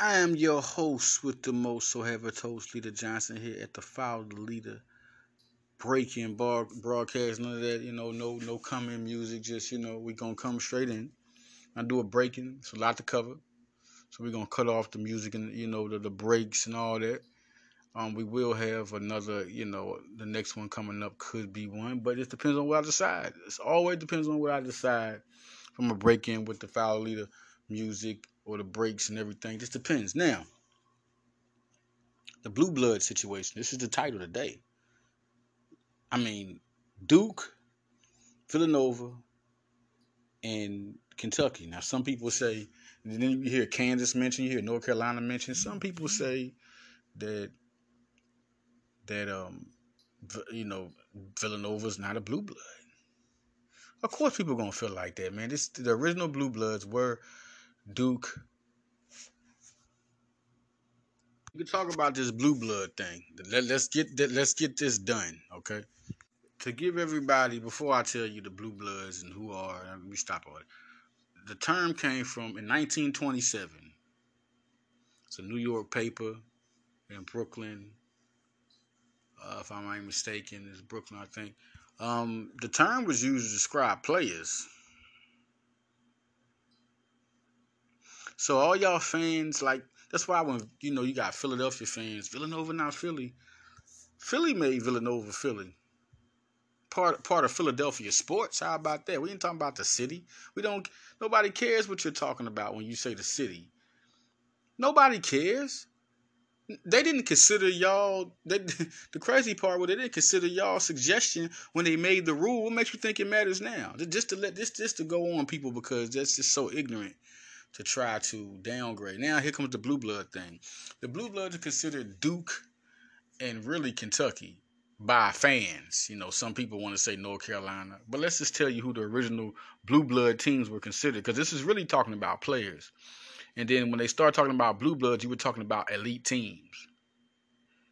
I am your host with the most, so have a toast, Leader Johnson here at the the Leader breaking bar broadcast. None of that, you know, no no coming music. Just you know, we're gonna come straight in. I do a breaking. It's a lot to cover, so we're gonna cut off the music and you know the, the breaks and all that. Um, we will have another, you know, the next one coming up could be one, but it depends on what I decide. It always depends on what I decide from a break in with the Follow Leader music or the breaks and everything. Just depends. Now, the blue blood situation. This is the title today. I mean, Duke, Villanova, and Kentucky. Now, some people say, then you hear Kansas mentioned, you hear North Carolina mentioned. Some people say that that um, you know, Villanova's not a blue blood. Of course, people are gonna feel like that, man. This the original blue bloods were Duke. We can talk about this blue blood thing. Let, us get let's get this done, okay? To give everybody before I tell you the blue bloods and who are, let me stop all. The term came from in 1927. It's a New York paper in Brooklyn. Uh, if I'm not mistaken, it's Brooklyn, I think. Um, the term was used to describe players So all y'all fans, like that's why when you know you got Philadelphia fans, Villanova not Philly. Philly made Villanova Philly. Part part of Philadelphia sports. How about that? We ain't talking about the city. We don't. Nobody cares what you're talking about when you say the city. Nobody cares. They didn't consider y'all. They, the crazy part was they didn't consider y'all suggestion when they made the rule. What makes you think it matters now? Just to let this just to go on people because that's just so ignorant to try to downgrade. Now here comes the blue blood thing. The blue bloods are considered Duke and really Kentucky by fans. You know, some people want to say North Carolina, but let's just tell you who the original blue blood teams were considered because this is really talking about players. And then when they start talking about blue bloods, you were talking about elite teams.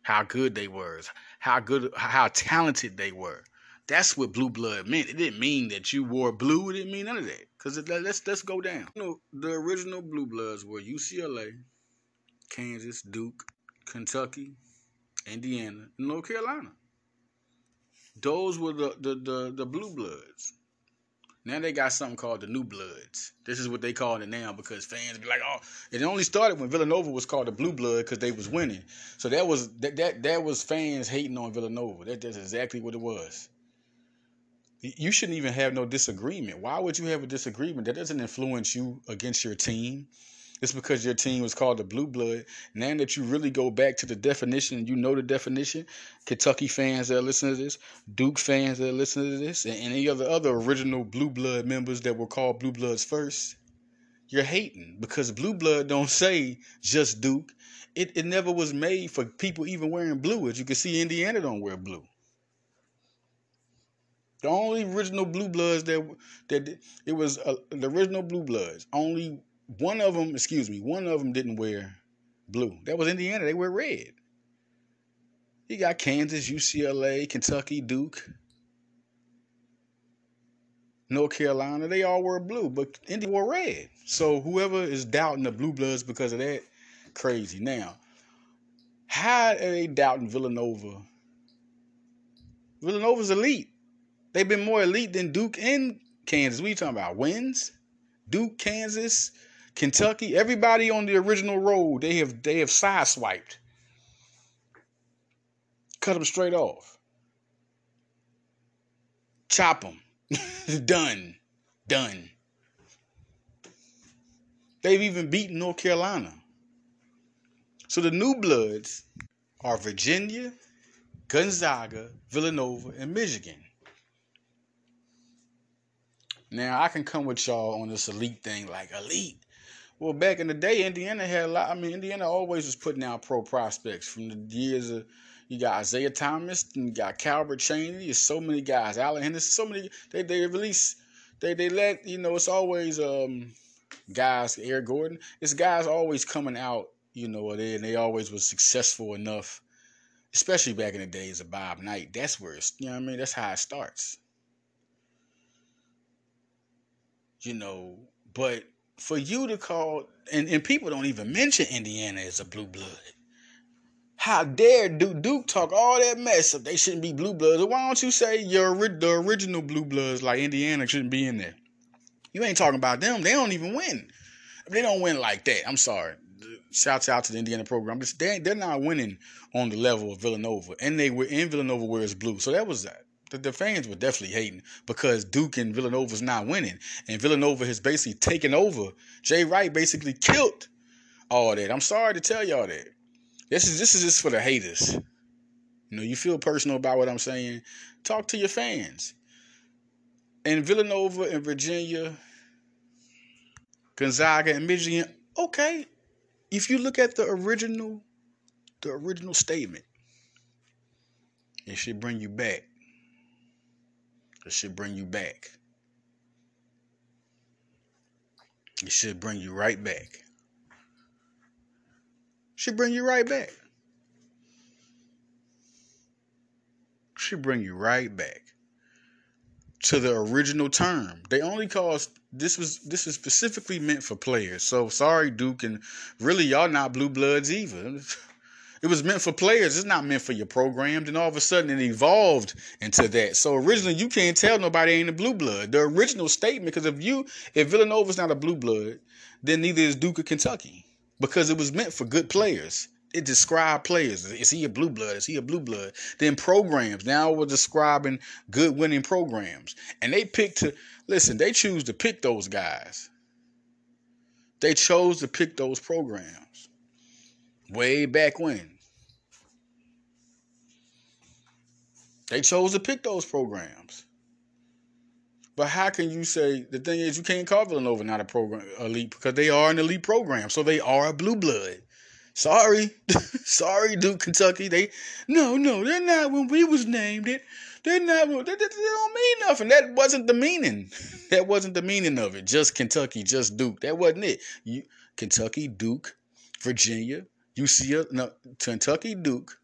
How good they were, how good how talented they were. That's what blue blood meant. It didn't mean that you wore blue. It didn't mean none of that. Cause let's let's go down. You know, the original blue bloods were UCLA, Kansas, Duke, Kentucky, Indiana, North Carolina. Those were the, the the the blue bloods. Now they got something called the new bloods. This is what they call it now because fans be like, oh, it only started when Villanova was called the blue blood because they was winning. So that was that that that was fans hating on Villanova. That, that's exactly what it was you shouldn't even have no disagreement. Why would you have a disagreement? That doesn't influence you against your team. It's because your team was called the blue blood. Now that you really go back to the definition you know the definition, Kentucky fans that listen to this, Duke fans that listen to this, and any other other original blue blood members that were called blue bloods first, you're hating because blue blood don't say just Duke. It, it never was made for people even wearing blue. As you can see, Indiana don't wear blue. The only original Blue Bloods that that it was uh, the original Blue Bloods. Only one of them, excuse me, one of them didn't wear blue. That was Indiana. They wear red. You got Kansas, UCLA, Kentucky, Duke, North Carolina. They all wear blue, but Indy wore red. So whoever is doubting the Blue Bloods because of that, crazy. Now, how are they doubting Villanova? Villanova's elite. They've been more elite than Duke and Kansas. We talking about? Wins? Duke, Kansas, Kentucky, everybody on the original road, they have they have sideswiped. Cut them straight off. Chop them. Done. Done. They've even beaten North Carolina. So the new bloods are Virginia, Gonzaga, Villanova, and Michigan. Now I can come with y'all on this elite thing, like elite. Well, back in the day, Indiana had a lot. I mean, Indiana always was putting out pro prospects from the years of. You got Isiah Thomas, and you got Calbert Cheaney. There's so many guys. Alan Henderson. So many. They they release. They they let you know. It's always um guys. Eric Gordon. It's guys always coming out. You know, they and they always was successful enough. Especially back in the days of Bob Knight. That's where it's. You know what I mean. That's how it starts you know, but for you to call and, and people don't even mention Indiana as a blue blood. How dare Duke, Duke talk all that mess up? They shouldn't be blue bloods. Why don't you say your the original blue bloods like Indiana shouldn't be in there? You ain't talking about them. They don't even win. They don't win like that. I'm sorry. Shouts out to the Indiana program. They, they're not winning on the level of Villanova, and they were in Villanova where it's blue. So that was that. The, the fans were definitely hating because Duke and Villanova's not winning, and Villanova has basically taken over. Jay Wright basically killed all that. I'm sorry to tell y'all that. This is this is just for the haters. You know, you feel personal about what I'm saying. Talk to your fans. And Villanova and Virginia, Gonzaga and Michigan, okay. If you look at the original, the original statement, it should bring you back. It should bring you back. It should bring you right back. Should bring you right back. Should bring you right back to the original term. They only caused this was this is specifically meant for players. So sorry, Duke, and really y'all not blue bloods either. It was meant for players. It's not meant for your program. Then all of a sudden it evolved into that. So originally you can't tell nobody ain't a blue blood. The original statement, because if you if Villanova's not a blue blood, then neither is Duke or Kentucky. Because it was meant for good players. It described players. Is he a blue blood? Is he a blue blood? Then programs. Now we're describing good winning programs. And they pick to listen, they choose to pick those guys. They chose to pick those programs. Way back when. They chose to pick those programs. But how can you say the thing is you can't call Villanova not a program elite because they are an elite program, so they are a blue blood. Sorry, sorry, Duke, Kentucky. They no, no, they're not. When we was named it, they're not. They, they, they don't mean nothing. That wasn't the meaning. that wasn't the meaning of it. Just Kentucky, just Duke. That wasn't it. You, Kentucky, Duke, Virginia, UCLA, no, Kentucky, Duke,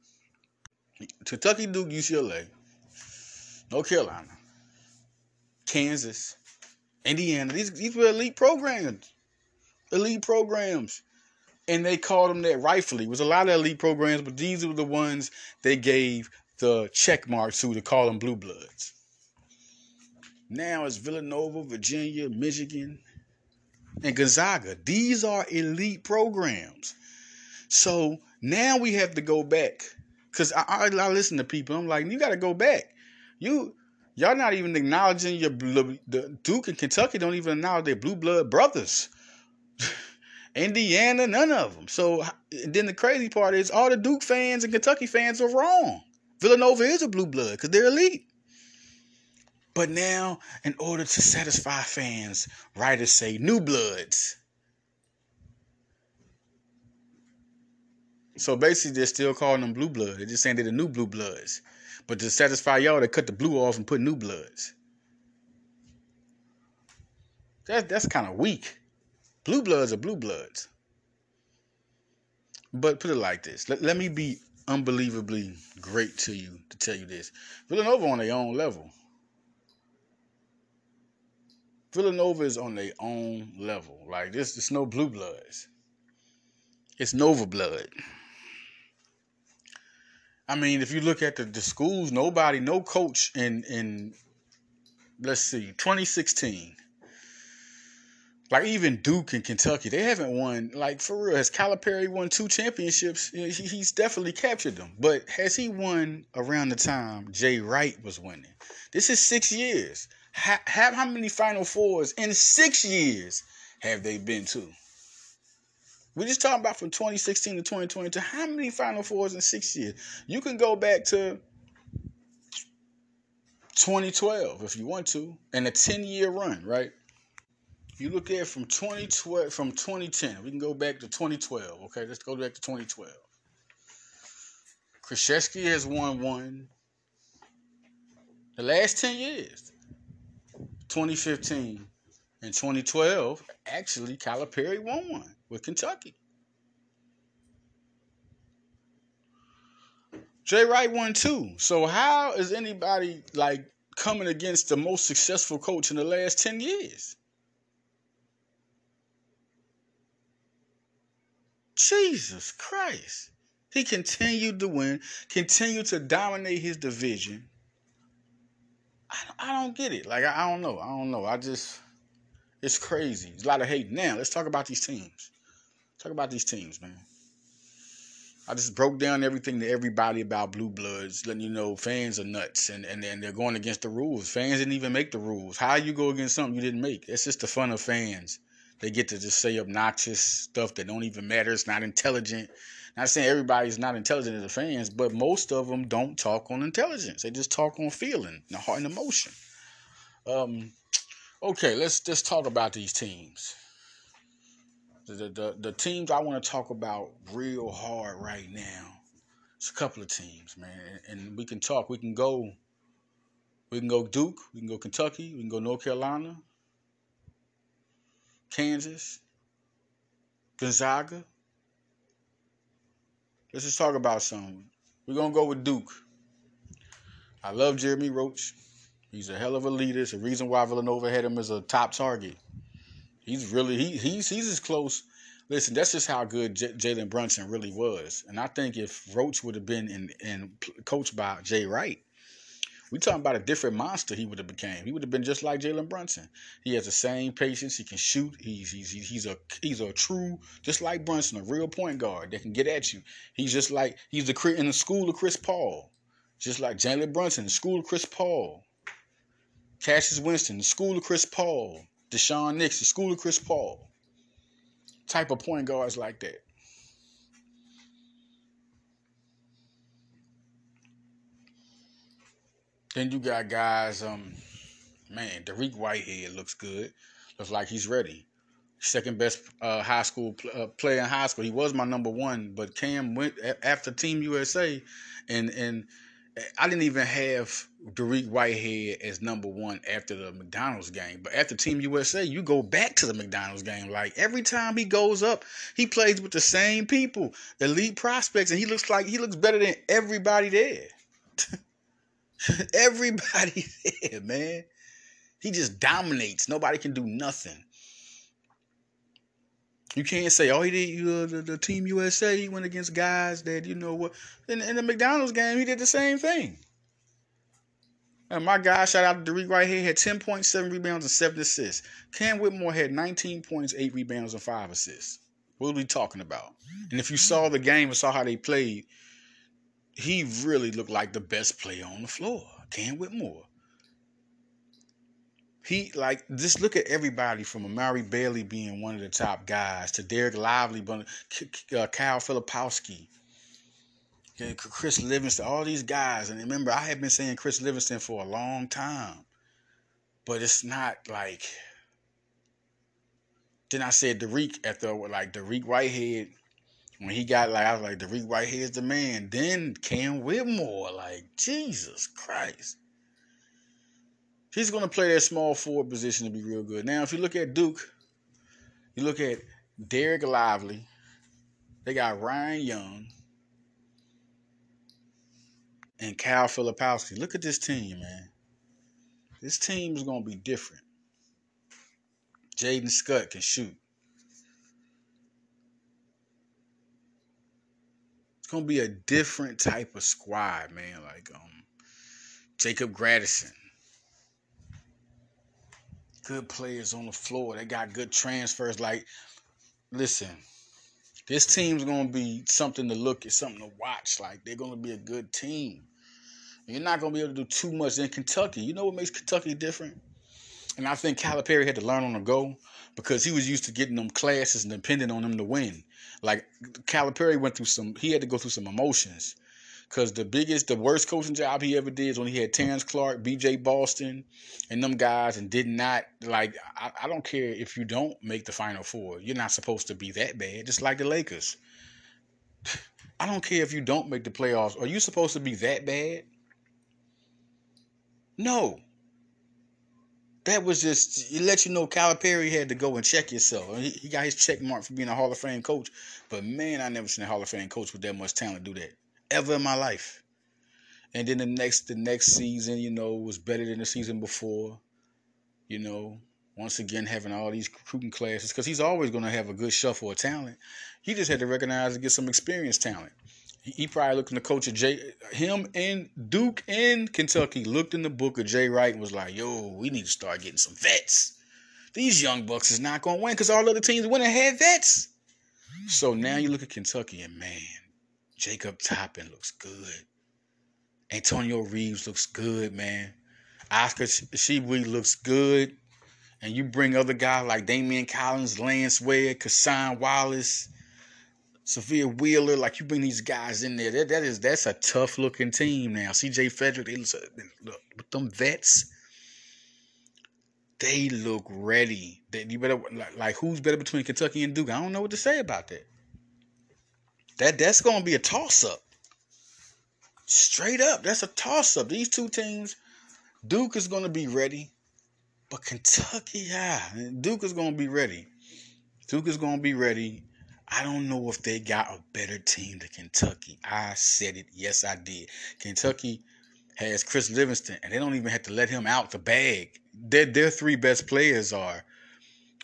Kentucky, Duke, UCLA, North Carolina, Kansas, Indiana. These these were elite programs, elite programs, and they called them that rightfully. It was a lot of elite programs, but these were the ones they gave the check mark to to call them blue bloods. Now it's Villanova, Virginia, Michigan, and Gonzaga. These are elite programs. So now we have to go back because I, I, I, listen to people. I'm like, you got to go back. You y'all not even acknowledging your blue the Duke and Kentucky don't even acknowledge their blue blood brothers. Indiana, none of them. So then the crazy part is all the Duke fans and Kentucky fans are wrong. Villanova is a blue blood because they're elite. But now, in order to satisfy fans, writers say new bloods. So basically, they're still calling them blue blood. They're just saying they're the new blue bloods. But to satisfy y'all, they cut the blue off and put new bloods. That, that's kind of weak. Blue bloods are blue bloods. But put it like this. Let, let me be unbelievably great to you to tell you this. Villanova on their own level. Villanova is on their own level. Like this, it's no blue bloods. It's Nova blood. I mean, if you look at the, the schools, nobody, no coach in in let's see, 2016. Like even Duke and Kentucky, they haven't won. Like for real, has Calipari won two championships? He, he's definitely captured them. But has he won around the time Jay Wright was winning? This is six years. How, how many Final Fours in six years have they been to? We're just talking about from 2016 to 2022. How many Final Fours in six years? You can go back to 2012 if you want to, and a 10 year run, right? You look at from 2012 from 2010, we can go back to 2012. Okay, let's go back to 2012. Krzyzewski has won one. The last 10 years, 2015 and 2012, actually Calipari won one with Kentucky. Jay Wright won two. So how is anybody like coming against the most successful coach in the last 10 years? Jesus Christ. He continued to win, continued to dominate his division. I, I don't get it. Like, I, I don't know. I don't know. I just, it's crazy. There's a lot of hate. Now, let's talk about these teams. Talk about these teams, man. I just broke down everything to everybody about Blue Bloods, letting you know fans are nuts and, and, and they're going against the rules. Fans didn't even make the rules. How you go against something you didn't make? It's just the fun of fans. They get to just say obnoxious stuff that don't even matter. It's not intelligent. Not saying everybody's not intelligent as the fans, but most of them don't talk on intelligence. They just talk on feeling, the heart and emotion. Um, okay, let's just talk about these teams. The, the, the teams I want to talk about real hard right now. It's a couple of teams, man, and we can talk. We can go. We can go Duke. We can go Kentucky. We can go North Carolina. Kansas. Gonzaga. Let's just talk about some. We're gonna go with Duke. I love Jeremy Roach. He's a hell of a leader. It's the reason why Villanova had him as a top target. He's really he he's he's as close. Listen, that's just how good J- Jalen Brunson really was. And I think if Roach would have been in and coached by Jay Wright, we talking about a different monster he would have became. He would have been just like Jalen Brunson. He has the same patience. He can shoot. He's he's he's a he's a true just like Brunson, a real point guard that can get at you. He's just like he's the in the school of Chris Paul, just like Jalen Brunson, the school of Chris Paul. Cassius Winston, the school of Chris Paul. Daishen Nix, the school of Chris Paul. Type of point guards like that. Then you got guys, um, man, Dariq Whitehead looks good. Looks like he's ready. Second best uh, high school uh, player in high school. He was my number one, but Cam went after Team USA, and and I didn't even have Dariq Whitehead as number one after the McDonald's game. But after Team USA, you go back to the McDonald's game. Like every time he goes up, he plays with the same people, elite prospects, and he looks like he looks better than everybody there. everybody there, man. He just dominates. Nobody can do nothing. You can't say, oh, he did uh, the, the Team USA. He went against guys that you know what. In, in the McDonald's game, he did the same thing. And my guy, shout out to Dariq right here, had 10.7 rebounds and 7 assists. Cam Whitmore had 19 points, 8 rebounds, and 5 assists. What are we talking about? And if you saw the game and saw how they played, he really looked like the best player on the floor. Cam Whitmore. He like just look at everybody from Amari Bailey being one of the top guys to Dereck Lively, but uh, Kyle Filipowski, Chris Livingston, all these guys. And remember, I have been saying Chris Livingston for a long time, but it's not like. Then I said Dariq after like Dariq Whitehead when he got like I was like Dariq Whitehead's the man. Then Cam Whitmore, like Jesus Christ. He's going to play that small forward position to be real good. Now, if you look at Duke, you look at Dereck Lively. They got Ryan Young and Kyle Filipowski. Look at this team, man. This team is going to be different. Jaden Scott can shoot. It's going to be a different type of squad, man. Like um, Jacob Grandison good players on the floor. They got good transfers. Like, listen, this team's gonna be something to look at, something to watch. Like, they're gonna be a good team. You're not gonna be able to do too much in Kentucky. You know what makes Kentucky different? And I think Calipari had to learn on the go because he was used to getting them classes and depending on them to win. Like Calipari went through some, he had to go through some emotions. Because the biggest, the worst coaching job he ever did is when he had Terrence Clarke, B.J. Boston, and them guys, and did not like. I, I don't care if you don't make the Final Four. You're not supposed to be that bad. Just like the Lakers. I don't care if you don't make the playoffs. Are you supposed to be that bad? No. That was just it let you know Calipari had to go and check yourself. He, he got his check mark for being a Hall of Fame coach. But man, I never seen a Hall of Fame coach with that much talent do that ever in my life. And then the next the next season, you know, was better than the season before. You know, once again having all these recruiting classes because he's always going to have a good shuffle of talent. He just had to recognize and get some experienced talent. He, he probably looked in the coach of Jay, him and Duke and Kentucky looked in the book of Jay Wright and was like, "Yo, we need to start getting some vets. These young bucks is not going to win because all other teams and had vets." So now you look at Kentucky and man, Jacob Toppin looks good. Antonio Reeves looks good, man. Oscar Tshiebwe looks good. And you bring other guys like Daimion Collins, Lance Ware, Cason Wallace, Sahvir Wheeler, like you bring these guys in there. That, that is that's a tough looking team now. CJ Frederick, they look, with them vets, they look ready. They, you better like, like who's better between Kentucky and Duke? I don't know what to say about that. That that's gonna be a toss up. Straight up, that's a toss up. These two teams, Duke is gonna be ready. But Kentucky, yeah, Duke is going to be ready. Duke is going to be ready. I don't know if they got a better team than Kentucky. I said it. Yes, I did. Kentucky has Chris Livingston, and they don't even have to let him out the bag. Their, their three best players are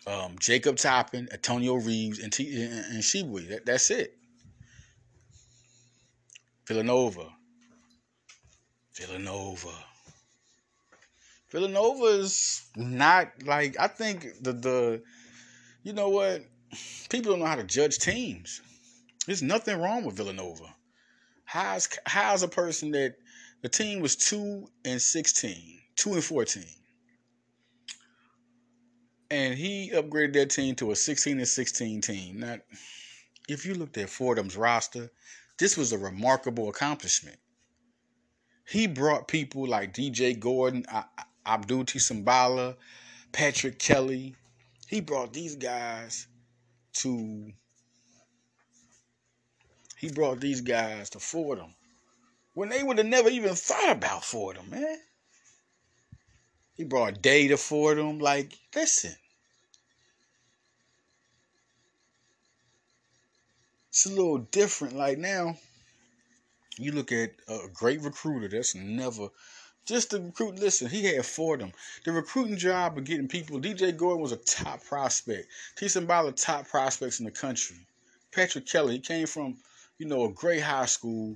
um, Jacob Toppin, Antonio Reeves, and, T- and. That, that's it. Villanova. Villanova. Villanova is not like I think the the you know what people don't know how to judge teams. There's nothing wrong with Villanova. How's how's a person that the team was two and 16, two and fourteen, and he upgraded that team to a sixteen and sixteen team. Now, if you looked at Fordham's roster, this was a remarkable accomplishment. He brought people like DJ Gordon. Abdul Tsimbila, Patrick Kelly. He brought these guys to he brought these guys to Fordham when they would have never even thought about Fordham, man. He brought Day to Fordham. Like, listen. It's a little different. Like now, you look at a great recruiter that's never just the recruit. Listen, he had four of them. The recruiting job of getting people. DJ Gordon was a top prospect. T. Tsimbila, top prospects in the country. Patrick Kelly, he came from, you know, a great high school,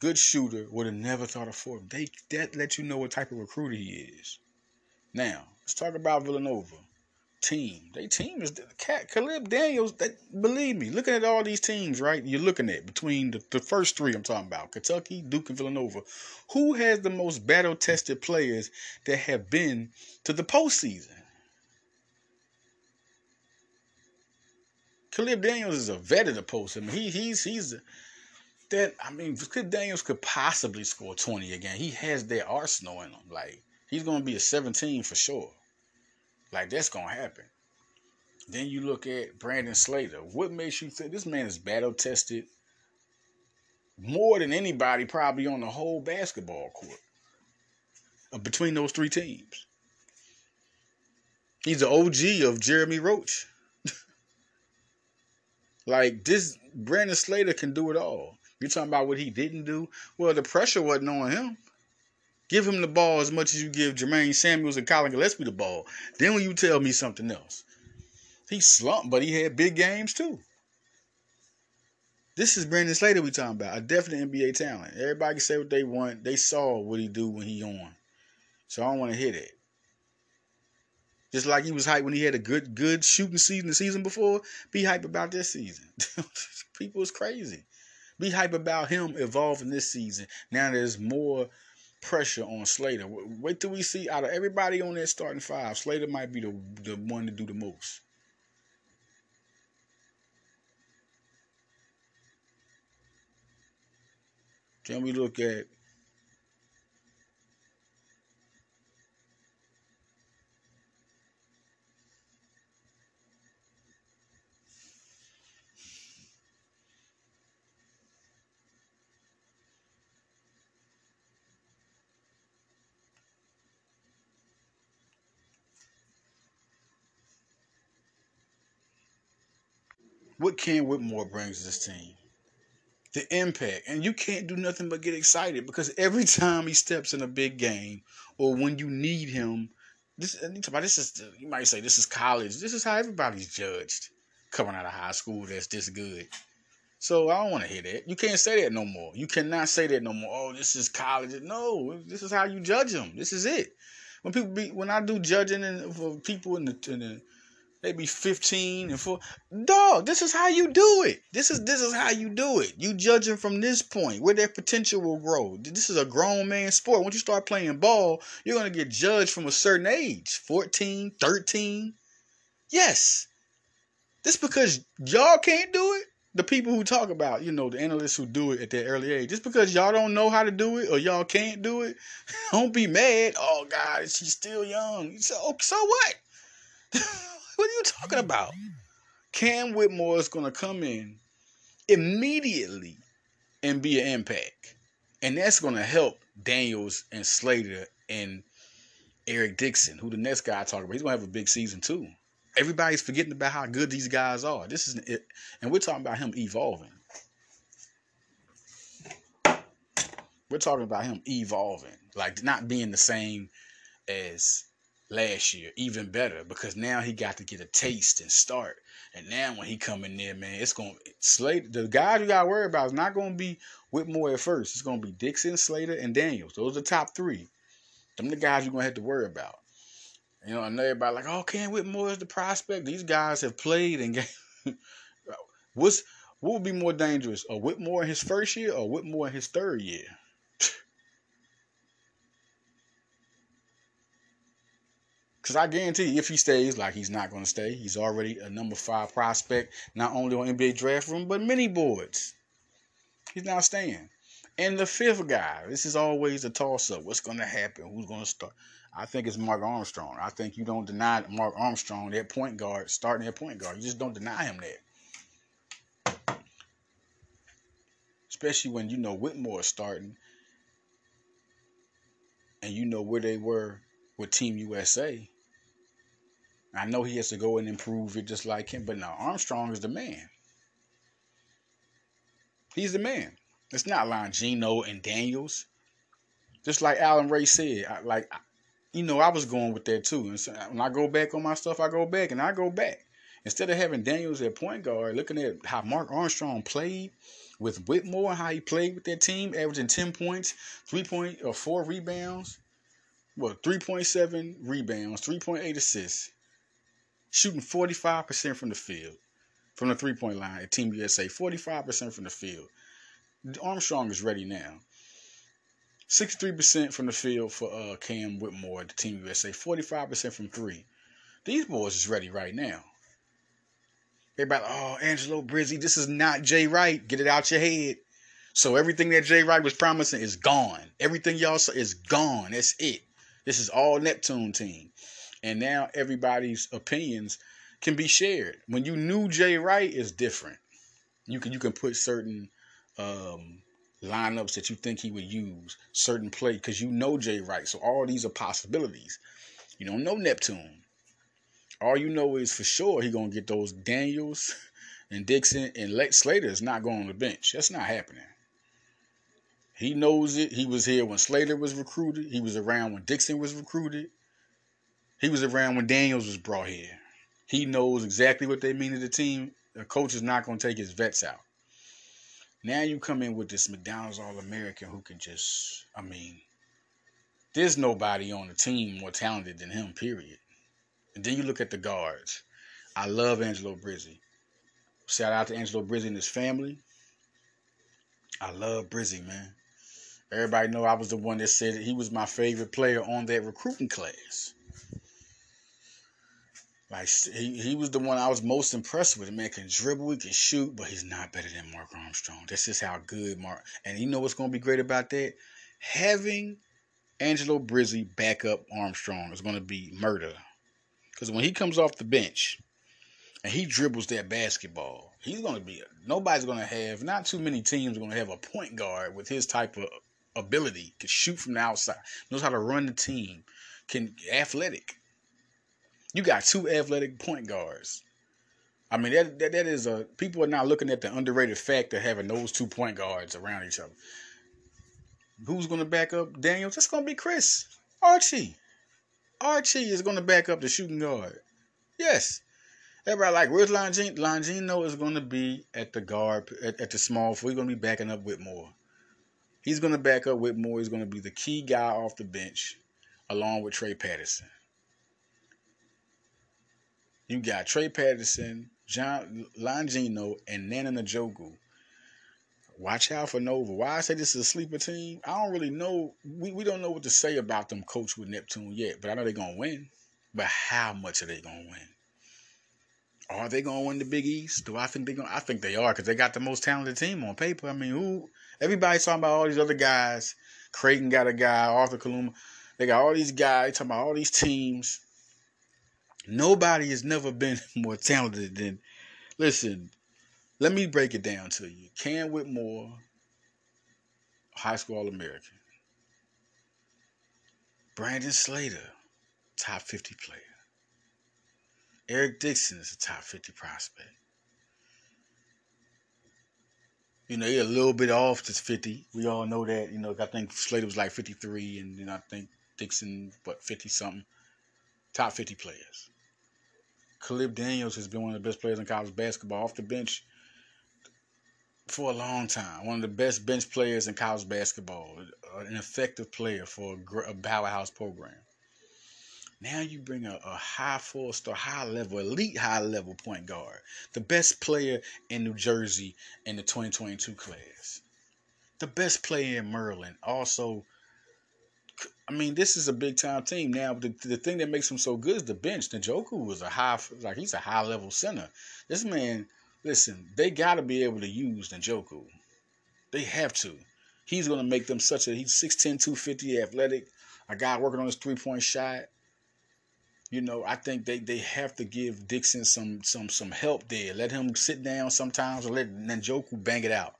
good shooter. Would have never thought of Fordham. They that let you know what type of recruiter he is. Now let's talk about Villanova team. They team is the cat Caleb Daniels. That believe me, looking at all these teams, right? You're looking at between the, the first three I'm talking about: Kentucky, Duke, and Villanova. Who has the most battle tested players that have been to the postseason? Caleb Daniels is a vet of the post. I mean, he he's he's that. I mean, Caleb Daniels could possibly score 20 again. He has that arsenal in him. Like he's gonna be a 17 for sure. Like that's gonna happen. Then you look at Brandon Slater. What makes you think this man is battle tested more than anybody probably on the whole basketball court uh, between those three teams? He's the OG of Jeremy Roach. like this, Brandon Slater can do it all. You're talking about what he didn't do. Well, the pressure wasn't on him. Give him the ball as much as you give Jermaine Samuels and Collin Gillespie the ball. Then when you tell me something else. He slumped, but he had big games too. This is Brandon Slater we talking about. A definite NBA talent. Everybody can say what they want. They saw what he do when he on. So I don't want to hit it. Just like he was hyped when he had a good good shooting season the season before, be hype about this season. People is crazy. Be hype about him evolving this season. Now there's more pressure on Slater. Wait till we see out of everybody on that starting five, Slater might be the the one to do the most. Then we look at what Cam Whitmore brings to this team. The impact. And you can't do nothing but get excited because every time he steps in a big game or when you need him this this is you might say this is college. This is how everybody's judged coming out of high school. That's this good. So I don't want to hear that. You can't say that no more. You cannot say that no more. Oh, this is college. No, this is how you judge them. This is it. When people be when I do judging and for people in the, in the they be 15 and 4 dog this is how you do it. This is this is how you do it. You judging from this point where their potential will grow. This is a grown man sport. Once you start playing ball you're going to get judged from a certain age 14 13 yes. This because y'all can't do it? The people who talk about, you know, the analysts who do it at that early age, just because y'all don't know how to do it or y'all can't do it, don't be mad. Oh God, she's still young. So, so what? what are you talking about? Cam Whitmore is gonna come in immediately and be an impact, and that's gonna help Daniels and Slater and Eric Dixon, who the next guy I talk about. He's gonna have a big season too everybody's forgetting about how good these guys are. This is it, and we're talking about him evolving. We're talking about him evolving, like not being the same as last year, even better because now he got to get a taste and start. And now when he come in there, man, it's gonna Slate. The guys you gotta worry about is not gonna be Whitmore at first. It's gonna be Dixon, Slater, and Daniels. Those are the top three. Them the guys you're gonna have to worry about. You know, I know everybody like, oh, Cam Whitmore is the prospect. These guys have played and game. what's what would be more dangerous, a Whitmore in his first year or Whitmore in his third year? Because I guarantee you, if he stays, like he's not going to stay, he's already a number five prospect, not only on NBA draft room, but many boards. He's not staying. And the fifth guy, this is always a toss up. What's going to happen? Who's going to start? I think it's Mark Armstrong. I think you don't deny Mark Armstrong that point guard, starting that point guard. You just don't deny him that. Especially when you know Whitmore is starting and you know where they were with Team USA. I know he has to go and improve it just like him, but now Armstrong is the man. He's the man. It's not Longino and Daniels. Just like Allan Ray said, I, like you know, I was going with that too. And so when I go back on my stuff, I go back and I go back. Instead of having Daniels at point guard, looking at how Mark Armstrong played with Whitmore, how he played with that team, averaging 10 points, 3 point or 4 rebounds, well, 3.7 rebounds, 3.8 assists, shooting 45% from the field, from the three point line at Team USA, 45% from the field. Armstrong is ready now. 63% from the field for uh, Cam Whitmore, the Team USA, 45% from three. These boys is ready right now. Everybody, oh, Angelo Brizzi, this is not Jay Wright. Get it out your head. So everything that Jay Wright was promising is gone. Everything y'all saw is gone. That's it. This is all Neptune team. And now everybody's opinions can be shared. When you knew Jay Wright is different. You can you can put certain um, lineups that you think he would use, certain play, because you know Jay Wright. So all these are possibilities. You don't know Neptune. All you know is for sure he gonna get those Daniels and Dixon and Lex Slater is not going on the bench. That's not happening. He knows it. He was here when Slater was recruited. He was around when Dixon was recruited. He was around when Daniels was brought here. He knows exactly what they mean to the team. The coach is not going to take his vets out. Now you come in with this McDonald's All American who can just, I mean, there's nobody on the team more talented than him, period. And then you look at the guards. I love Angelo Brizzi. Shout out to Angelo Brizzi and his family. I love Brizzi, man. Everybody know I was the one that said he was my favorite player on that recruiting class. Like he, he was the one I was most impressed with. The man can dribble, he can shoot, but he's not better than Mark Armstrong. That's just how good Mark. And you know what's going to be great about that? Having Angelo Brizzi back up Armstrong is going to be murder. Because when he comes off the bench and he dribbles that basketball, he's going to be. Nobody's going to have. Not too many teams are going to have a point guard with his type of ability to shoot from the outside, knows how to run the team, can athletic. You got two athletic point guards. I mean, that, that that is a people are not looking at the underrated fact of having those two point guards around each other. Who's going to back up Daniels? It's going to be Chris Archie. Archie is going to back up the shooting guard. Yes. Everybody like, where's Longino? Longino is going to be at the guard, at, at the small. We're going to be backing up Whitmore. He's going to back up Whitmore. He's going to be the key guy off the bench, along with Trey Patterson. You got Trey Patterson, John Longino, and Nana Njoku. Watch out for Nova. Why I say this is a sleeper team? I don't really know. We, we don't know what to say about them coach with Neptune yet, but I know they're gonna win. But how much are they gonna win? Are they gonna win the Big East? Do I think they're gonna? I think they are because they got the most talented team on paper. I mean, who? Everybody's talking about all these other guys. Creighton got a guy. Arthur Kaluma. They got all these guys talking about all these teams. Nobody has never been more talented than. Listen, let me break it down to you. Cam Whitmore, high school All American. Brandon Slater, top 50 player. Eric Dixon is a top 50 prospect. You know, he's a little bit off to 50. We all know that. You know, I think Slater was like 53, and then I think Dixon, what, 50 something. Top 50 players. Caleb Daniels has been one of the best players in college basketball off the bench for a long time. One of the best bench players in college basketball. Uh, an effective player for a powerhouse program. Now you bring a, a high four star, high level, elite high level point guard, the best player in New Jersey in the 2022 class, the best player in Maryland. Also, I mean, this is a big time team. Now, the, the thing that makes him so good is the bench. Njoku was a high, like he's a high level center. This man, listen, they got to be able to use Njoku. They have to. He's going to make them such a, he's 6'10, 250, athletic, a guy working on his three point shot you know, I think they, they have to give Dixon some some some help there. Let him sit down sometimes or let Njoku bang it out.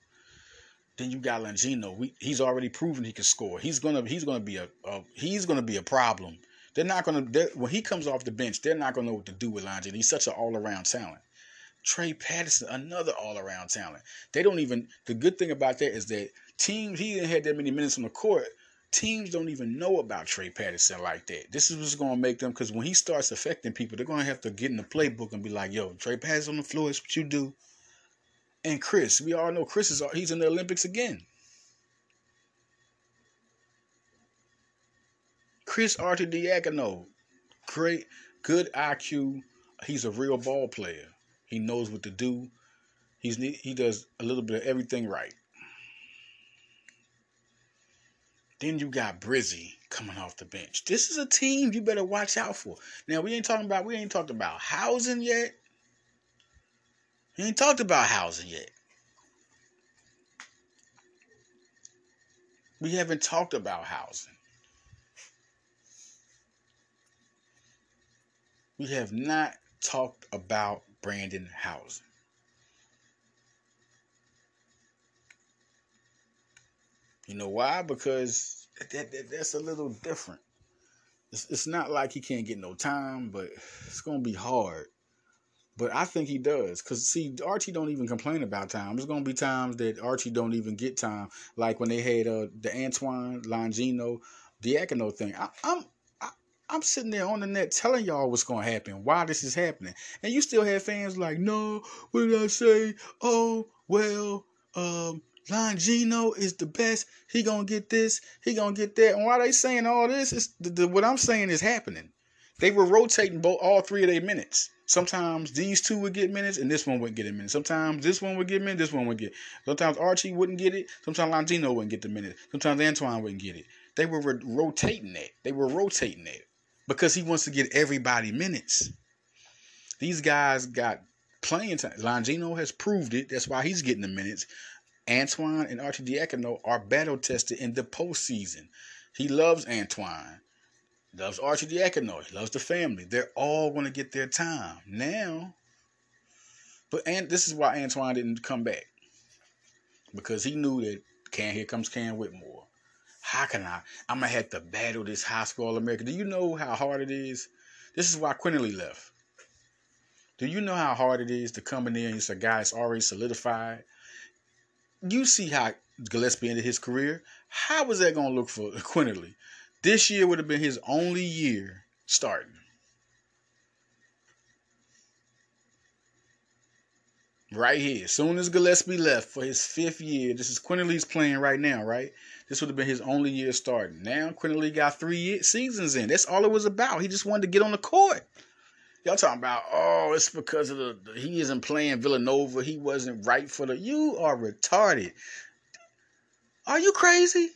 Then you got Longino. We, he's already proven he can score. He's gonna he's gonna be a, a he's gonna be a problem. They're not gonna they're, when he comes off the bench. They're not gonna know what to do with Longino. He's such an all around talent. Trey Patterson, another all around talent. They don't even. The good thing about that is that teams he didn't have that many minutes on the court teams don't even know about Trey Patterson like that. This is what's to make them because when he starts affecting people, they're to have to get in the playbook and be like, "Yo, Trey Patterson on the floor is what you do." And Chris, we all know Chris is he's in the Olympics again. Chris Arcidiacono, great, good IQ. He's a real ball player. He knows what to do. He's he does a little bit of everything right. Then you got Brizzi coming off the bench. This is a team you better watch out for. Now we ain't talking about we ain't talking about Hausen yet. We ain't talked about Hausen yet. We haven't talked about Hausen. We have not talked about Brandon Hausen. You know why? Because that, that, that's a little different. It's, it's not like he can't get no time, but it's gonna be hard. But I think he does, cause see, Archie don't even complain about time. There's gonna be times that Archie don't even get time, like when they had uh, the Antoine Longino, Diacono thing. I, I'm I'm sitting there on the net telling y'all what's gonna happen, why this is happening, and you still have fans like, no, what did I say? Oh well, um, Longino is the best. He gonna get this. He gonna get that. And why they saying all this? Is the, the, what I'm saying is happening. They were rotating both all three of their minutes. Sometimes these two would get minutes, and this one wouldn't get a minute. Sometimes this one would get minutes, this one would get. Sometimes Archie wouldn't get it. Sometimes Longino wouldn't get the minute. Sometimes Antoine wouldn't get it. They were re- rotating that. They were rotating that because he wants to get everybody minutes. These guys got playing time. Longino has proved it. That's why he's getting the minutes. Antoine and Arcidiacono are battle tested in the postseason. He loves Antoine, loves Arcidiacono, he loves the family. They're all going to get their time now. But and this is why Antoine didn't come back because he knew that can here comes Cam Whitmore. How can I? I'm gonna have to battle this high school All. Do you know how hard it is? This is why Quinerly left. Do you know how hard it is to come in there and it's a guy that's already solidified? you see how Gillespie ended his career. How was that to look for Quinerly? This year would have been his only year starting. Right here. As soon as Gillespie left for his fifth year, this is Quinerly's playing right now, right? This would have been his only year starting. Now Quinerly got three seasons in. That's all it was about. He just wanted to get on the court. Y'all talking about, oh, it's because of the, the he isn't playing Villanova. He wasn't right for the. You are retarded. Are you crazy?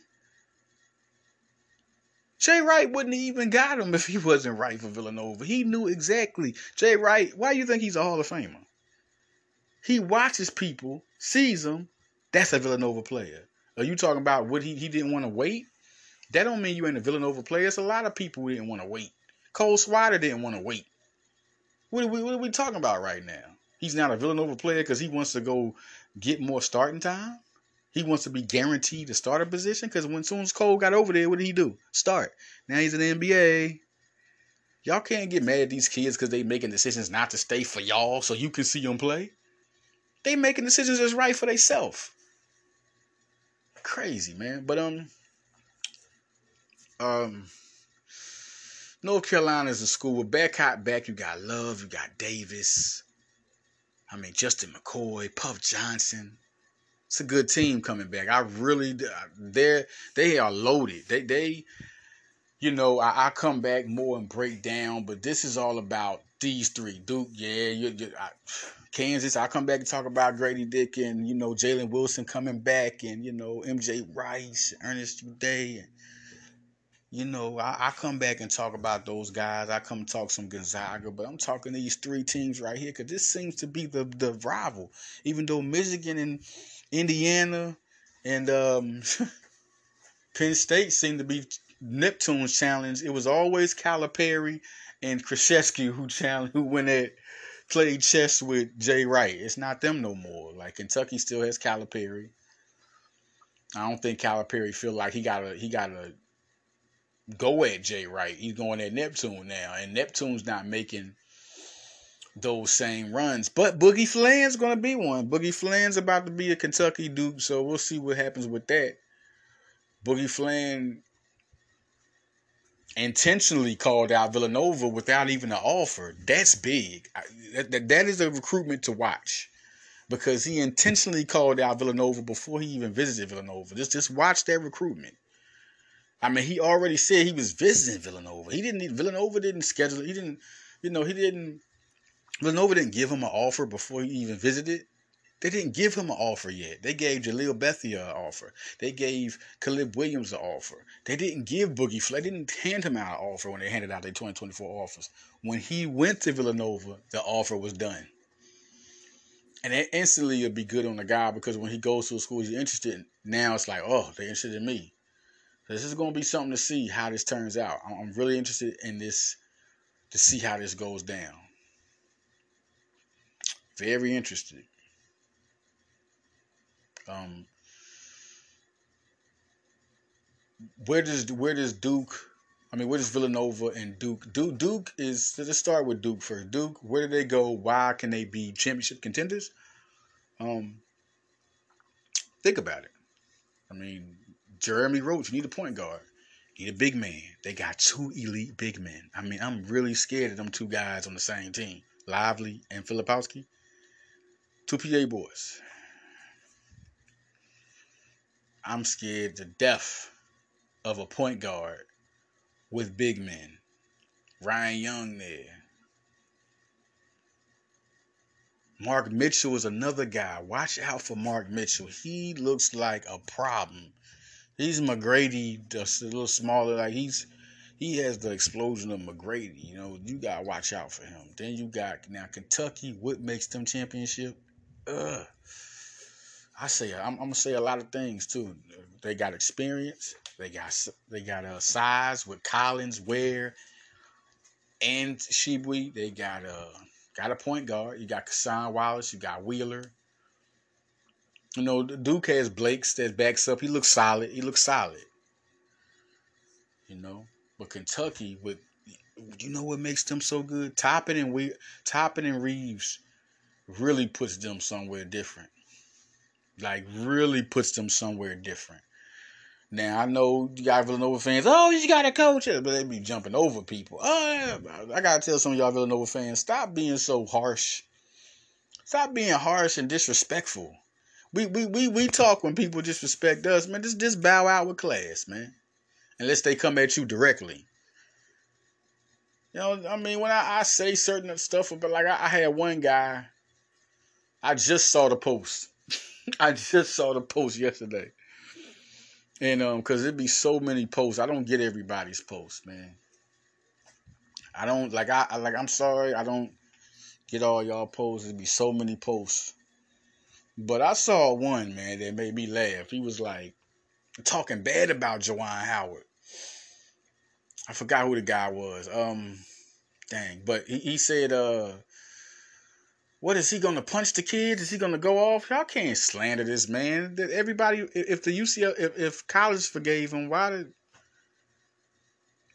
Jay Wright wouldn't have even got him if he wasn't right for Villanova. He knew exactly. Jay Wright, why do you think he's a Hall of Famer? He watches people, sees them. That's a Villanova player. Are you talking about what he, he didn't want to wait? That don't mean you ain't a Villanova player. It's a lot of people who didn't want to wait. Cole Swider didn't want to wait. What are, we, what are we talking about right now? He's not a Villanova player because he wants to go get more starting time. He wants to be guaranteed a starter position because when soon as Cole got over there, what did he do? Start. Now he's in the NBA. Y'all can't get mad at these kids because they making decisions not to stay for y'all so you can see them play. They making decisions that's right for themselves. Crazy, man. But um um North Carolina is a school with Bacot back. You got Love, you got Davis. I mean Justin McKoy, Puff Johnson. It's a good team coming back. I really they they are loaded. They they you know I, I, come back more and break down, but this is all about these three. Duke, yeah, you, you, I, Kansas. I come back and talk about Grady Dick and you know Jalen Wilson coming back and you know MJ Rice, Ernest Udeh, and you know, I, I, come back and talk about those guys. I come talk some Gonzaga, but I'm talking these three teams right here because this seems to be the the rival. Even though Michigan and Indiana and um, Penn State seem to be Neptune's challenge. It was always Calipari and Krzyzewski who challenge who went at played chess with Jay Wright. It's not them no more. Like Kentucky still has Calipari. I don't think Calipari feel like he got a he got a go at Jay Wright. He's going at Neptune now, and Neptune's not making those same runs. But Boogie Fland's going to be one. Boogie Fland's about to be a Kentucky Duke, so we'll see what happens with that. Boogie Fland intentionally called out Villanova without even an offer. That's big. That, that, that is a recruitment to watch because he intentionally called out Villanova before he even visited Villanova. Just just watch that recruitment. I mean, he already said he was visiting Villanova. He didn't. Need Villanova didn't schedule. He didn't. You know, he didn't. Villanova didn't give him an offer before he even visited. They didn't give him an offer yet. They gave Jalil Bethea an offer. They gave Caleb Williams an offer. They didn't give Boogie Fly. They didn't hand him out an offer when they handed out their 2024 offers. When he went to Villanova, the offer was done. And it instantly it'll be good on the guy because when he goes to a school he's interested in, now it's like, oh, they're interested in me. This is going to be something to see how this turns out. I'm really interested in this to see how this goes down. Very interested. Um, where does where does Duke? I mean, where does Villanova and Duke? Duke Duke is let's start with Duke first. Duke, where do they go? Why can they be championship contenders? Um, think about it. I mean, Jeremy Roach, you need a point guard. You need a big man. They got two elite big men. I mean, I'm really scared of them two guys on the same team. Lively and Filipowski. Two PA boys. I'm scared to death of a point guard with big men. Ryan Young there. Mark Mitchell is another guy. Watch out for Mark Mitchell. He looks like a problem He's McGrady, just a little smaller. Like he's he has the explosion of McGrady. You know, you gotta watch out for him. Then you got now Kentucky. What makes them championship? Ugh. I say I'm, I'm, gonna say a lot of things too. They got experience. They got they got a uh, size with Collins, Ware, and Tshiebwe. They got a uh, got a point guard. You got Cason Wallace. You got Wheeler. You know, Duke has Blakes that backs up. He looks solid. He looks solid. You know, but Kentucky with, you know what makes them so good? Toppin and we Toppin and Reeves really puts them somewhere different. Like really puts them somewhere different. Now I know you got Villanova fans. Oh, you got to coach but they be jumping over people. Oh, I gotta tell some of y'all Villanova fans, stop being so harsh. Stop being harsh and disrespectful. We we we we talk when people disrespect us, man. Just just bow out with class, man. Unless they come at you directly. You know, I mean, when I, I say certain stuff, but like I, I had one guy, I just saw the post. I just saw the post yesterday. And um, cause it'd be so many posts. I don't get everybody's posts, man. I don't like I, I like I'm sorry, I don't get all y'all posts. It'd be so many posts. But I saw one, man, that made me laugh. He was like talking bad about Juwan Howard. I forgot who the guy was. Um dang. But he, he said uh what is he gonna punch the kids? Is he gonna go off? Y'all can't slander this man. That everybody, if the UCL, if, if college forgave him, why did?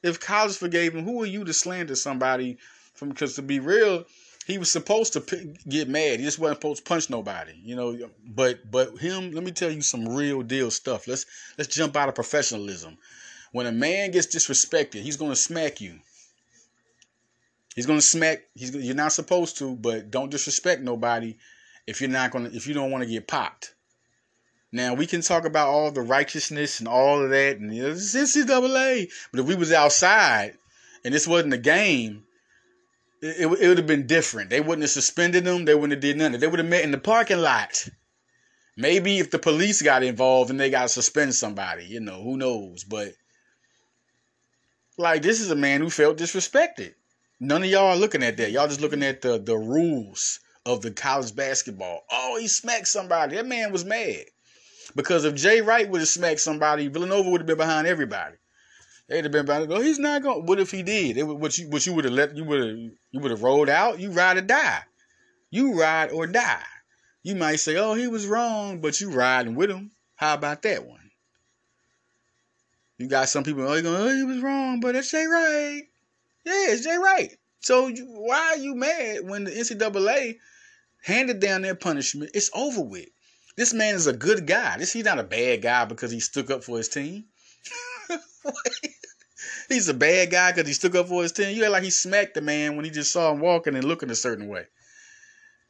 If college forgave him, who are you to slander somebody? From because to be real, he was supposed to get mad. He just wasn't supposed to punch nobody, you know. But but him, let me tell you some real deal stuff. Let's let's jump out of professionalism. When a man gets disrespected, he's gonna smack you. He's gonna smack. He's you're not supposed to, but don't disrespect nobody if you're not gonna if you don't want to get popped. Now we can talk about all the righteousness and all of that, and it's NCAA. But if we was outside and this wasn't a game, it, it, it would have been different. They wouldn't have suspended them. They wouldn't have did nothing. They would have met in the parking lot. Maybe if the police got involved and they got to suspend somebody, you know, who knows? But like this is a man who felt disrespected. None of y'all are looking at that. Y'all just looking at the the rules of the college basketball. Oh, he smacked somebody. That man was mad. Because if Jay Wright would have smacked somebody, Villanova would have been behind everybody. They'd have been behind. Go, he's not going. What if he did? It, what you what you would have let you would have you would have rolled out. You ride or die. You ride or die. You might say, oh, he was wrong, but you riding with him. How about that one? You got some people, oh, going, oh, he was wrong, but that's Jay Wright. Yeah, it's Jay Wright. So why are you mad when the NCAA handed down their punishment? It's over with. This man is a good guy. This he's not a bad guy because he stuck up for his team. he's a bad guy because he stuck up for his team. You act like he smacked the man when he just saw him walking and looking a certain way.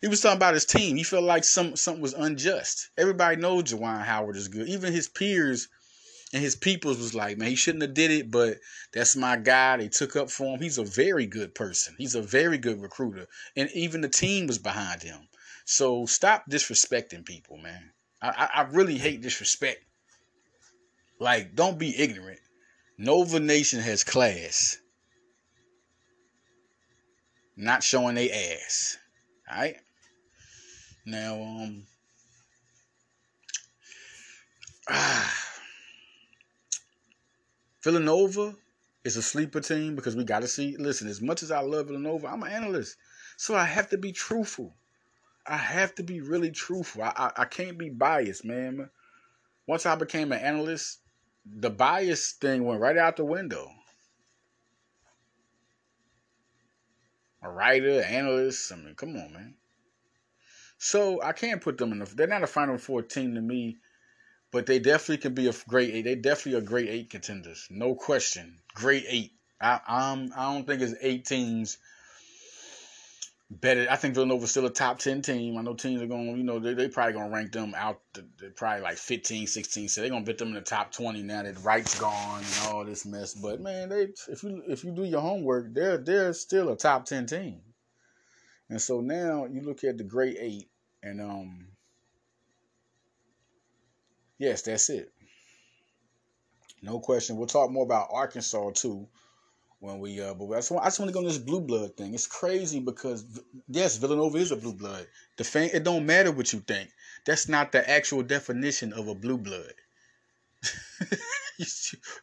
He was talking about his team. He felt like some something was unjust. Everybody knows Juwan Howard is good. Even his peers and his peoples was like, man, he shouldn't have did it, but that's my guy. They took up for him. He's a very good person. He's a very good recruiter, and even the team was behind him. So stop disrespecting people, man. I, I, really hate disrespect. Like, don't be ignorant. Nova Nation has class. Not showing their ass. Alright? Now, um. Ah. Villanova is a sleeper team because we got to see. Listen, as much as I love Villanova, I'm an analyst, so I have to be truthful. I have to be really truthful. I, I, I can't be biased, man. Once I became an analyst, the bias thing went right out the window. A writer, analyst, I mean, come on, man. So I can't put them in the. They're not a Final Four team to me but they definitely can be a great eight. They definitely are great eight contenders, no question. Great eight. I I'm, I don't think it's eight teams better. I think Villanova's still a top 10 team. I know teams are going, you know, they, they probably going to rank them out, to, probably like 15, 16. So they're going to put them in the top 20 now that Wright's gone and all this mess. But man, they if you if you do your homework, they're they're still a top 10 team. And so now you look at the great eight and um Yes, that's it. No question. We'll talk more about Arkansas too when we uh but I just, want, I just want to go on this blue blood thing. It's crazy because yes, Villanova is a blue blood. The fan it don't matter what you think. That's not the actual definition of a blue blood.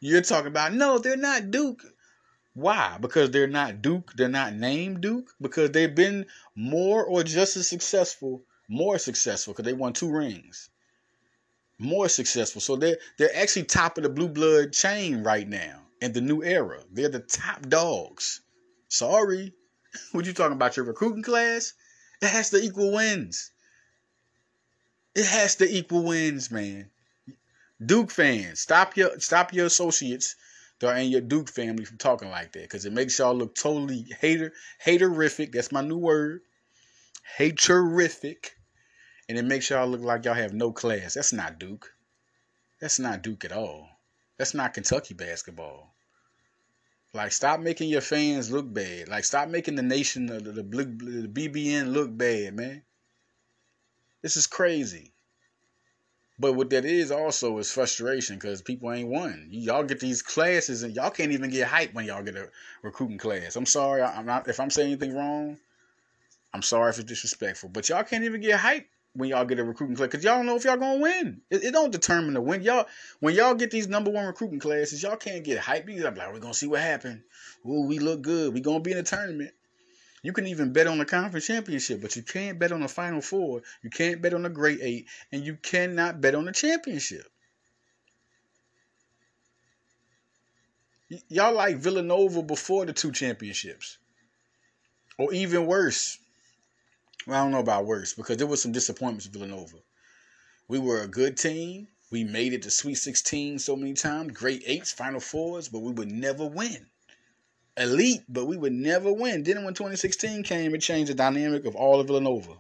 You're talking about no, they're not Duke. Why? Because they're not Duke, they're not named Duke, because they've been more or just as successful, more successful because they won two rings more successful. So they're they're actually top of the blue blood chain right now in the new era. They're the top dogs. Sorry. What you talking about? Your recruiting class? It has to equal wins. It has to equal wins, man. Duke fans, stop your stop your associates and your Duke family from talking like that because it makes y'all look totally hater haterific. That's my new word, haterific, and it makes y'all look like y'all have no class. That's not Duke. That's not Duke at all. That's not Kentucky basketball. Like, stop making your fans look bad. Like, stop making the nation, the, the, the BBN look bad, man. This is crazy. But what that is also is frustration because people ain't won. Y'all get these classes and y'all can't even get hype when y'all get a recruiting class. I'm sorry, I'm not if I'm saying anything wrong. I'm sorry if it's disrespectful, but y'all can't even get hype when y'all get a recruiting class because y'all don't know if y'all gonna win. It, it, don't determine the win. Y'all when y'all get these number one recruiting classes, y'all can't get hype. You like, oh, we're gonna see what happens. Ooh, we look good. We gonna be in a tournament. You can even bet on the conference championship, but you can't bet on the final four. You can't bet on the great eight, and you cannot bet on the championship. Y'all like Villanova before the two championships. Or even worse. Well, I don't know about worse because there was some disappointments with Villanova. We were a good team. We made it to Sweet 16 so many times, great eights, Final Fours, but we would never win elite, but we would never win. Then when 2016 came, it changed the dynamic of all of Villanova.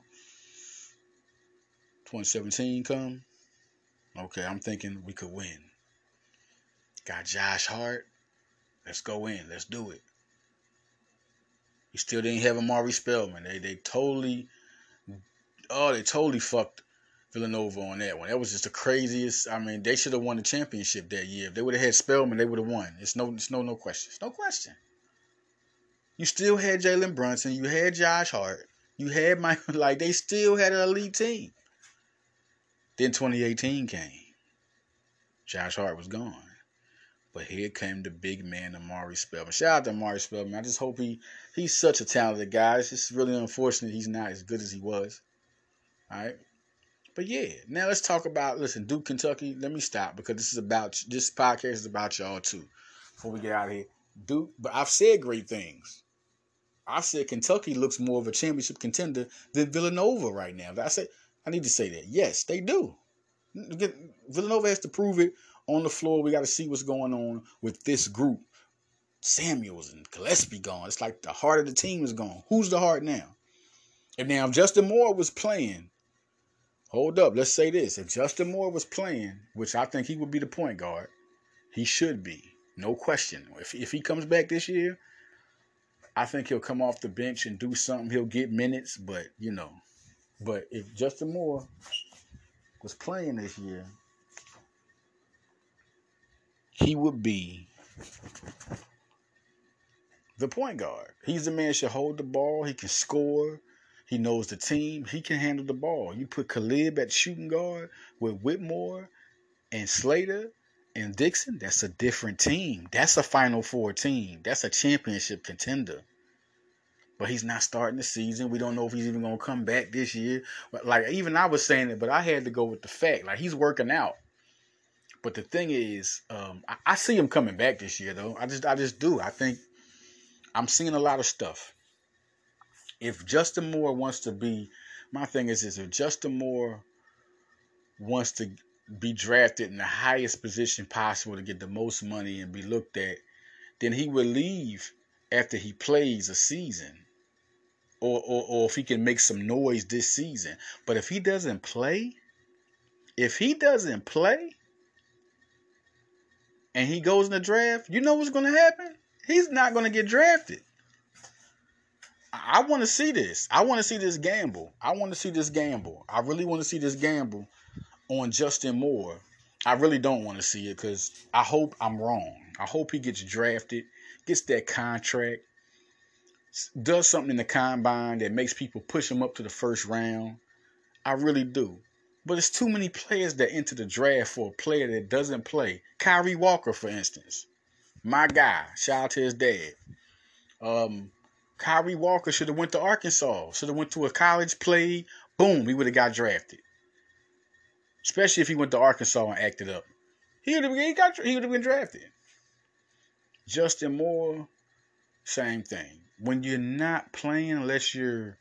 2017 come. Okay, I'm thinking we could win. Got Josh Hart. Let's go in. Let's do it. We still didn't have Omari Spellman. They they totally oh they totally fucked Villanova on that one. That was just the craziest. I mean, they should have won the championship that year. If they would have had Spellman, they would have won. It's no it's no no question. It's no question. You still had Jalen Brunson. You had Josh Hart. You had my like they still had an elite team. Then 2018 came. Josh Hart was gone. But here came the big man, Omari Spellman. Shout out to Omari Spellman. I just hope he he's such a talented guy. It's just really unfortunate he's not as good as he was. All right. But yeah, now let's talk about listen, Duke, Kentucky. Let me stop because this is about this podcast is about y'all too. Before we get out of here. Duke, but I've said great things. I said Kentucky looks more of a championship contender than Villanova right now. I said I need to say that. Yes, they do. Villanova has to prove it on the floor. We got to see what's going on with this group. Samuels and Gillespie gone. It's like the heart of the team is gone. Who's the heart now? If now if Justin Moore was playing, hold up, let's say this. If Justin Moore was playing, which I think he would be the point guard, he should be. No question. If if he comes back this year, I think he'll come off the bench and do something. He'll get minutes, but you know, but if Justin Moore was playing this year, he would be the point guard. He's the man should hold the ball. He can score. He knows the team. He can handle the ball. You put Caleb at shooting guard with Whitmore and Slater and Dixon. That's a different team. That's a Final Four team. That's a championship contender but he's not starting the season. We don't know if he's even gonna come back this year. But like even I was saying it, but I had to go with the fact. Like he's working out. But the thing is, um, I, I, see him coming back this year though. I just I just do. I think I'm seeing a lot of stuff. If Justin Moore wants to be my thing is is if Justin Moore wants to be drafted in the highest position possible to get the most money and be looked at, then he will leave after he plays a season or, or, or if he can make some noise this season. But if he doesn't play, if he doesn't play and he goes in the draft, you know what's going to happen? He's not going to get drafted. I want to see this. I want to see this gamble. I want to see this gamble. I really want to see this gamble on Justin Moore. I really don't want to see it because I hope I'm wrong. I hope he gets drafted, gets that contract, does something in the combine that makes people push him up to the first round. I really do. But it's too many players that enter the draft for a player that doesn't play. Kyree Walker, for instance. My guy. Shout out to his dad. Um, Kyree Walker should have went to Arkansas. Should have went to a college, played. Boom, he would have got drafted. Especially if he went to Arkansas and acted up. He would have, he got, he would have been drafted. Justin Moore, same thing when you're not playing unless you're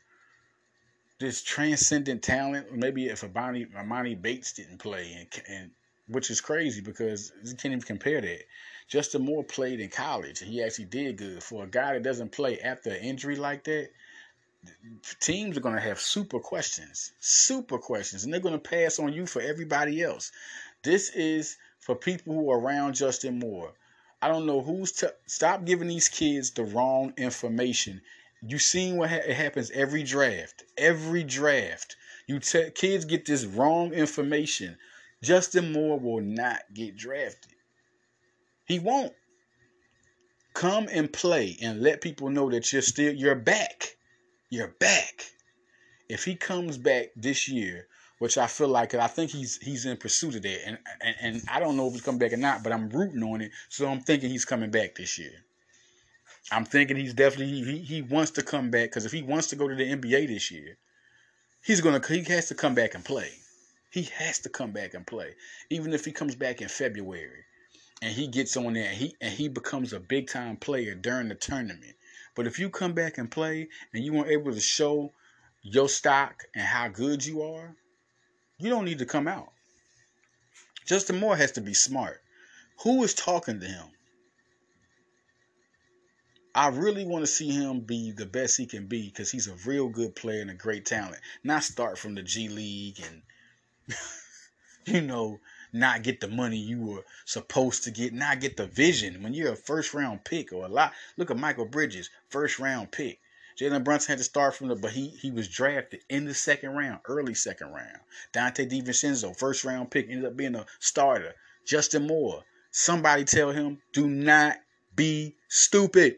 this transcendent talent, maybe if Amani, Emoni Bates didn't play and, and which is crazy because you can't even compare that. Justin Moore played in college and he actually did good. For a guy that doesn't play after an injury like that, teams are going to have super questions, super questions, and they're going to pass on you for everybody else. This is for people who are around Justin Moore. I don't know who's t- stop giving these kids the wrong information. You seen what ha- it happens every draft, every draft. You te- kids get this wrong information. Justin Moore will not get drafted. He won't. Come and play and let people know that you're still you're back. You're back. If he comes back this year, which I feel like I think he's he's in pursuit of that, and and, and I don't know if he's coming back or not, but I'm rooting on it, so I'm thinking he's coming back this year. I'm thinking he's definitely he he wants to come back because if he wants to go to the NBA this year, he's gonna he has to come back and play. He has to come back and play, even if he comes back in February, and he gets on there and he and he becomes a big time player during the tournament. But if you come back and play and you weren't able to show your stock and how good you are, you don't need to come out. Justin Moore has to be smart. Who is talking to him? I really want to see him be the best he can be because he's a real good player and a great talent. Not start from the G League and, you know, not get the money you were supposed to get, not get the vision when you're a first round pick or a lot. Look at Mikal Bridges, first round pick. Jalen Brunson had to start from the, but he he was drafted in the second round, early second round. Donte DiVincenzo, first round pick, ended up being a starter. Justin Moore, somebody tell him, do not be stupid.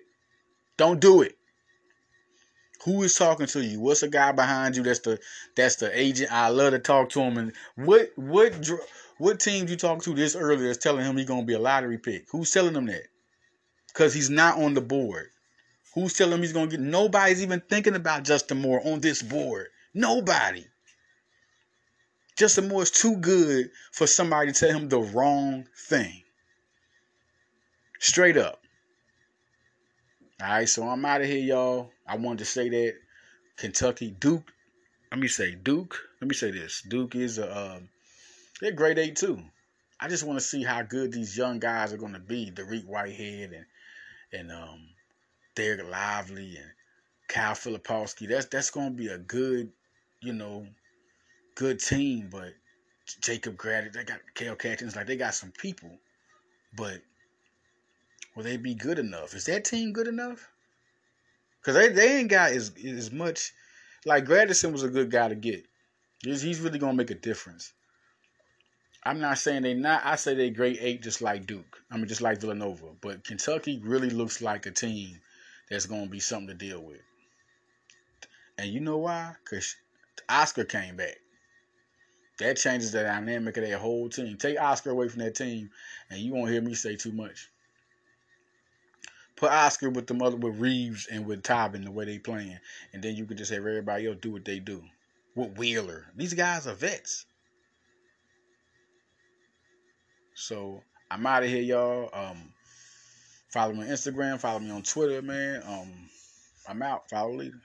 Don't do it. Who is talking to you? What's the guy behind you? That's the that's the agent. I love to talk to him. And what what what team you talk to this earlier is telling him he's gonna be a lottery pick? Who's telling him that? Because he's not on the board. Who's telling him he's gonna get? Nobody's even thinking about Justin Moore on this board. Nobody. Justin Moore is too good for somebody to tell him the wrong thing. Straight up. All right, so I'm out of here, y'all. I wanted to say that Kentucky Duke. Let me say Duke. Let me say this. Duke is a uh, they're grade eight too. I just want to see how good these young guys are going to be. Dariq Whitehead and and um, Dereck Lively and Kyle Filipowski. That's that's going to be a good, you know, good team. But Jacob Grady, they got Kale Catkins. Like they got some people, but will they be good enough? Is that team good enough? Because they, they ain't got as as much. Like Grandison was a good guy to get. He's, he's really gonna make a difference. I'm not saying they not. I say they grade eight, just like Duke. I mean, just like Villanova. But Kentucky really looks like a team that's going to be something to deal with. And you know why? Because Oscar came back. That changes the dynamic of that whole team. Take Oscar away from that team, and you won't hear me say too much. Put Oscar with the mother with Reeves and with Toppin the way they playing, and then you can just have everybody else do what they do. With Wheeler, these guys are vets. So I'm out of here, y'all. Um, follow me on Instagram. Follow me on Twitter, man. Um, I'm out. Follow leader.